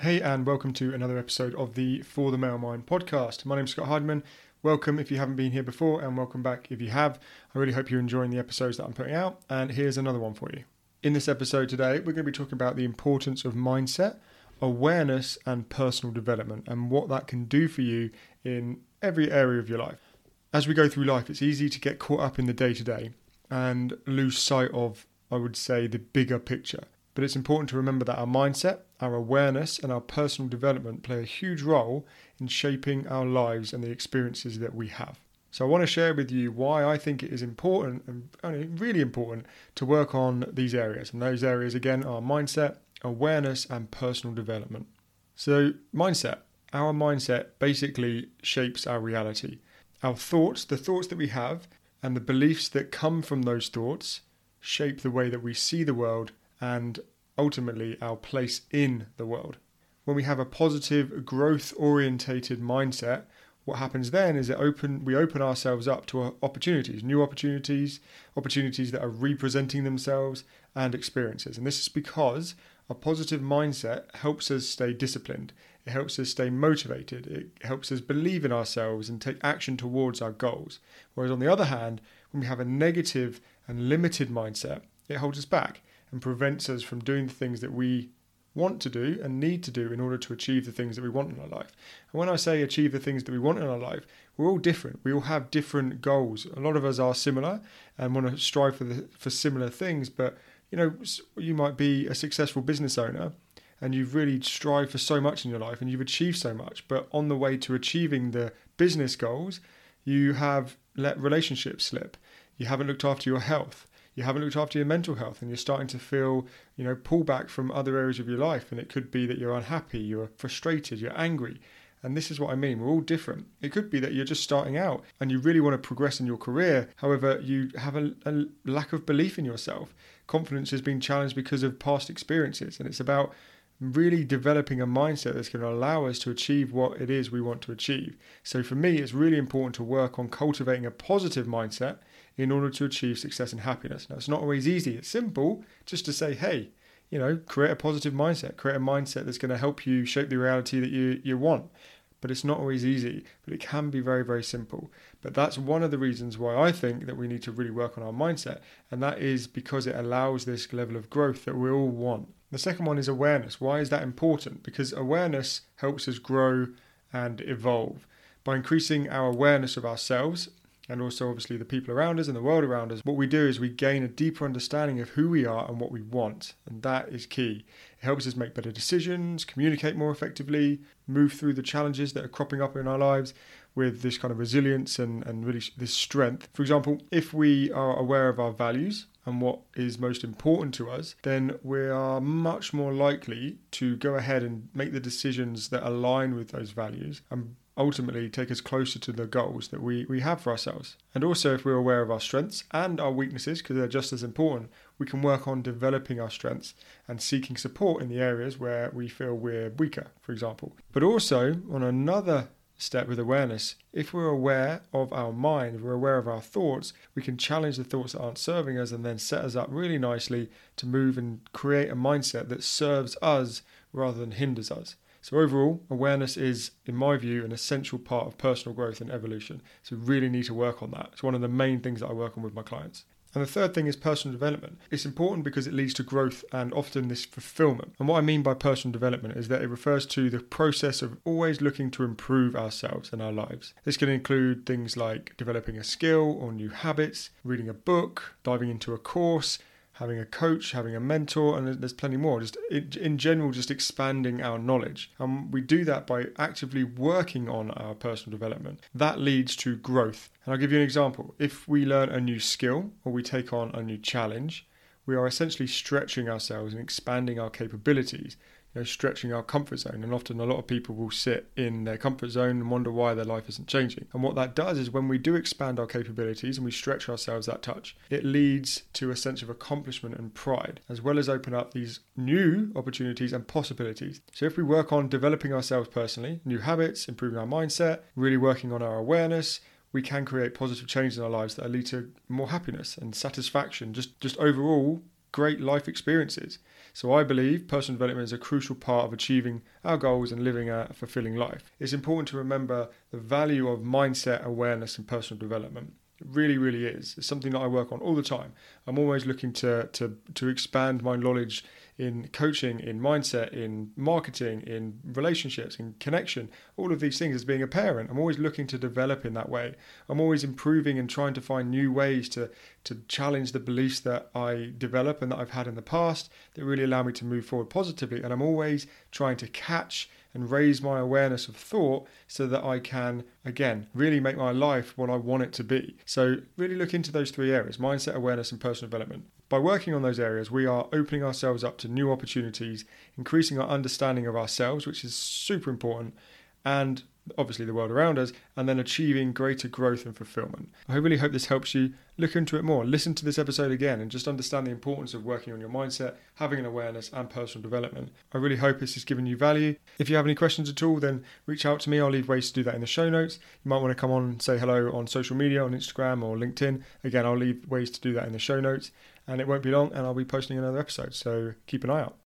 Hey, and welcome to another episode of the For the Male Mind podcast. My name's Scott Heidemann. Welcome if you haven't been here before, and welcome back if you have. I really hope you're enjoying the episodes that I'm putting out, and here's another one for you. In this episode today, we're going to be talking about the importance of mindset, awareness, and personal development, and what that can do for you in every area of your life. As we go through life, it's easy to get caught up in the day to day and lose sight of, I would say, the bigger picture. But it's important to remember that our mindset, our awareness, and our personal development play a huge role in shaping our lives and the experiences that we have. So, I want to share with you why I think it is important and really important to work on these areas. And those areas, again, are mindset, awareness, and personal development. So, mindset. Our mindset basically shapes our reality. Our thoughts, the thoughts that we have, and the beliefs that come from those thoughts shape the way that we see the world and ultimately our place in the world. When we have a positive, growth orientated mindset, what happens then is that open we open ourselves up to opportunities, new opportunities, opportunities that are representing themselves and experiences. And this is because a positive mindset helps us stay disciplined. It helps us stay motivated. It helps us believe in ourselves and take action towards our goals. Whereas on the other hand, when we have a negative and limited mindset, it holds us back and prevents us from doing the things that we want to do and need to do in order to achieve the things that we want in our life. And when I say achieve the things that we want in our life, we're all different. We all have different goals. A lot of us are similar and want to strive for the, for similar things, but you know, you might be a successful business owner and you've really strived for so much in your life and you've achieved so much, but on the way to achieving the business goals, you have let relationships slip. You haven't looked after your health you haven't looked after your mental health and you're starting to feel, you know, pullback from other areas of your life. And it could be that you're unhappy, you're frustrated, you're angry. And this is what I mean. We're all different. It could be that you're just starting out and you really want to progress in your career. However, you have a, a lack of belief in yourself. Confidence has been challenged because of past experiences. And it's about really developing a mindset that's going to allow us to achieve what it is we want to achieve. So for me, it's really important to work on cultivating a positive mindset in order to achieve success and happiness. Now, it's not always easy. It's simple just to say, hey, you know, create a positive mindset, create a mindset that's going to help you shape the reality that you, you want. But it's not always easy, but it can be very, very simple. But that's one of the reasons why I think that we need to really work on our mindset. And that is because it allows this level of growth that we all want. The second one is awareness. Why is that important? Because awareness helps us grow and evolve. By increasing our awareness of ourselves and also obviously the people around us and the world around us, what we do is we gain a deeper understanding of who we are and what we want. And that is key. It helps us make better decisions, communicate more effectively, move through the challenges that are cropping up in our lives with this kind of resilience and, and really this strength. For example, if we are aware of our values and what is most important to us, then we are much more likely to go ahead and make the decisions that align with those values and ultimately take us closer to the goals that we, we have for ourselves. And also, if we're aware of our strengths and our weaknesses, because they're just as important, we can work on developing our strengths and seeking support in the areas where we feel we're weaker, for example. But also, on another step with awareness. If we're aware of our mind, we're aware of our thoughts, we can challenge the thoughts that aren't serving us and then set us up really nicely to move and create a mindset that serves us rather than hinders us. So, overall, awareness is, in my view, an essential part of personal growth and evolution. So, we really need to work on that. It's one of the main things that I work on with my clients. And the third thing is personal development. It's important because it leads to growth and often this fulfillment. And what I mean by personal development is that it refers to the process of always looking to improve ourselves and our lives. This can include things like developing a skill or new habits, reading a book, diving into a course, having a coach, having a mentor, and there's plenty more. Just in general, just expanding our knowledge. And we do that by actively working on our personal development. That leads to growth. And I'll give you an example. If we learn a new skill or we take on a new challenge, we are essentially stretching ourselves and expanding our capabilities you know, stretching our comfort zone. And often a lot of people will sit in their comfort zone and wonder why their life isn't changing. And what that does is when we do expand our capabilities and we stretch ourselves that touch, it leads to a sense of accomplishment and pride, as well as open up these new opportunities and possibilities. So if we work on developing ourselves personally, new habits, improving our mindset, really working on our awareness, we can create positive changes in our lives that lead to more happiness and satisfaction, just, just overall great life experiences. So I believe personal development is a crucial part of achieving our goals and living a fulfilling life. It's important to remember the value of mindset awareness and personal development. It really, really is. It's something that I work on all the time. I'm always looking to to to expand my knowledge in coaching, in mindset, in marketing, in relationships, in connection, all of these things as being a parent. I'm always looking to develop in that way. I'm always improving and trying to find new ways to, to challenge the beliefs that I develop and that I've had in the past that really allow me to move forward positively. And I'm always trying to catch and raise my awareness of thought so that I can, again, really make my life what I want it to be. So, really look into those three areas mindset, awareness, and personal development. By working on those areas, we are opening ourselves up to new opportunities, increasing our understanding of ourselves, which is super important, and obviously the world around us, and then achieving greater growth and fulfillment. I really hope this helps you look into it more. Listen to this episode again and just understand the importance of working on your mindset, having an awareness, and personal development. I really hope this has given you value. If you have any questions at all, then reach out to me. I'll leave ways to do that in the show notes. You might want to come on and say hello on social media, on Instagram or LinkedIn. Again, I'll leave ways to do that in the show notes. And it won't be long, and I'll be posting another episode. So keep an eye out.